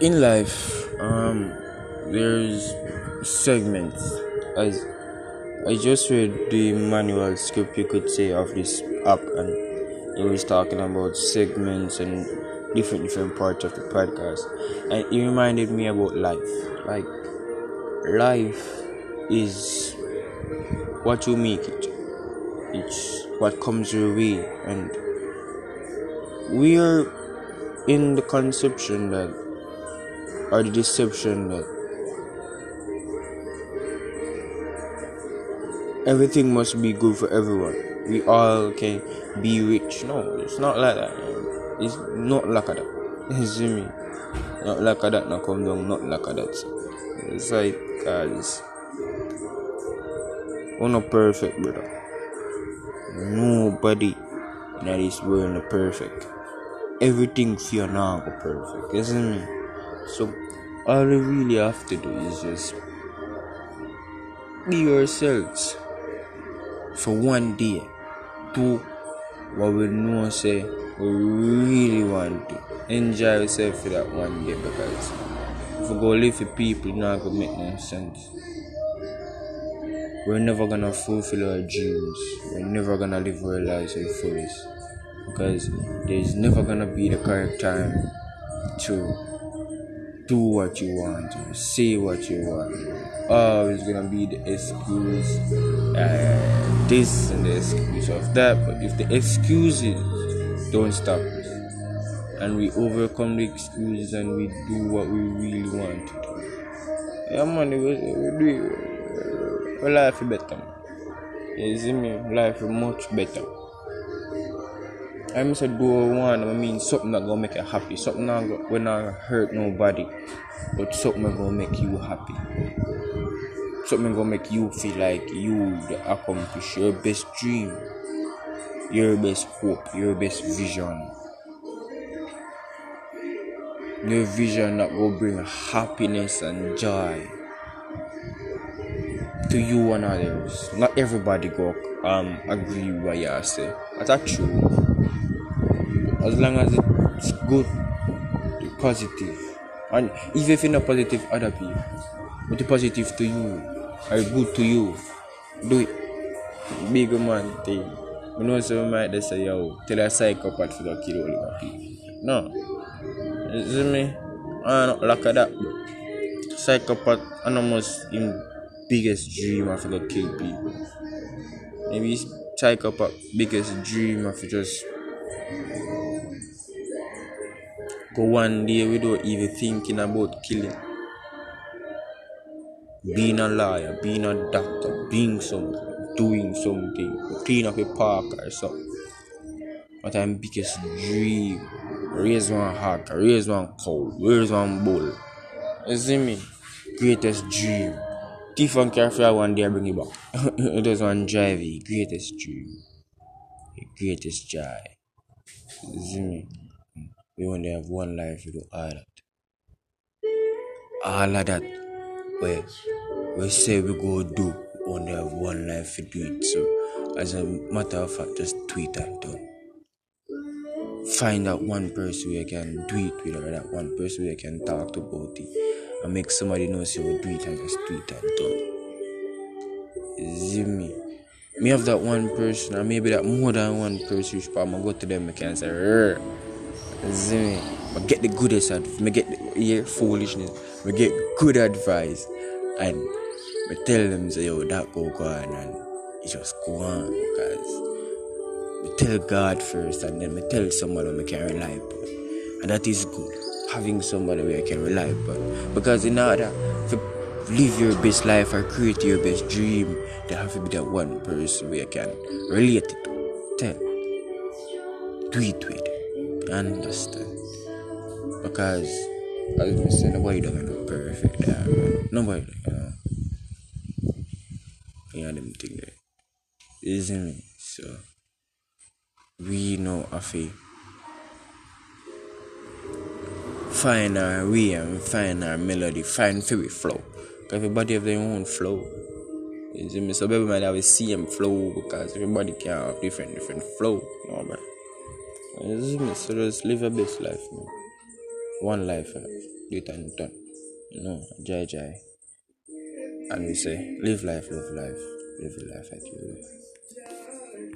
in life, um, there's segments. As I just read the manual script, you could say, of this app, and it was talking about segments and different different parts of the podcast, and it reminded me about life. Like life is what you make it. It's what comes your way, and we are in the conception that or the deception that everything must be good for everyone. We all can be rich. No, it's not like that. It's not like that. You see me? Not like that. Not come down. Not like that. It's like guys. We're not perfect, brother. Nobody in this world is perfect. Everything for now go perfect, isn't it? So all you really have to do is just be yourselves for one day. Do what we know say we really want to. Enjoy yourself for that one day because if we go live for people, not gonna make no sense. We're never gonna fulfill our dreams. We're never gonna live our lives to the fullest because there's never gonna be the correct time to do what you want to say what you want. Always gonna be the excuse uh, this and the excuse of that. But if the excuses don't stop us and we overcome the excuses and we do what we really want to do yeah man we, we do life better man. you see me? Life much better I must do one, I mean something that gonna make you happy, something that go, will not hurt nobody, but something that gonna make you happy. Something gonna make you feel like you accomplish your best dream, your best hope, your best vision. Your vision that will bring happiness and joy to you and others. Not everybody go um agree with what you say. That's true as long as it's good, positive, and if you're not positive, other people, but positive to you, are good to you, do it. Big man thing. You know, so might they say, yo, tell a psychopath to kill all the people. No. You see me? I don't like that. Psychopath, and almost in biggest dream of to kill people. Maybe psychopath biggest dream of just go one day without even thinking about killing. Being a lawyer, being a doctor, being something, doing something, clean up a park or something. But I'm biggest dream. Raise one hawk, raise one cow, raise one bull. You see me? Greatest dream. Thief and one day I bring it back. it was one drive greatest dream. Greatest joy. You see me? We only have one life to do all that. All of that. Where we say we go do, we only have one life to do it. So, as a matter of fact, just tweet and done. Find that one person you can do it with, or that one person you can talk to about it, and make somebody know you do it and just tweet and done. You see me? Me have that one person, or maybe that more than one person, which I'm gonna go to them, I can say, Rrr. See me? But get the goodest advice. Me get the yeah, foolishness. Me get good advice. And me tell them say yo that go on and it just go on because me tell God first and then me tell somebody me can rely upon. And that is good. Having somebody where I can rely upon. Because in order to live your best life or create your best dream, there have to be that one person where I can relate it to. Tell. Do it with. Understand. Because as we say nobody doesn't look perfect there man. nobody you know. Yeah them thing there isn't it so. We know if we find our way and find our melody find free flow everybody have their own flow you see me so everybody have the same flow because everybody can have different different flow you know man so just live your best life, man. one life, uh, do it and done. You know, jai jai. And we say, live life, live life, live your life at you.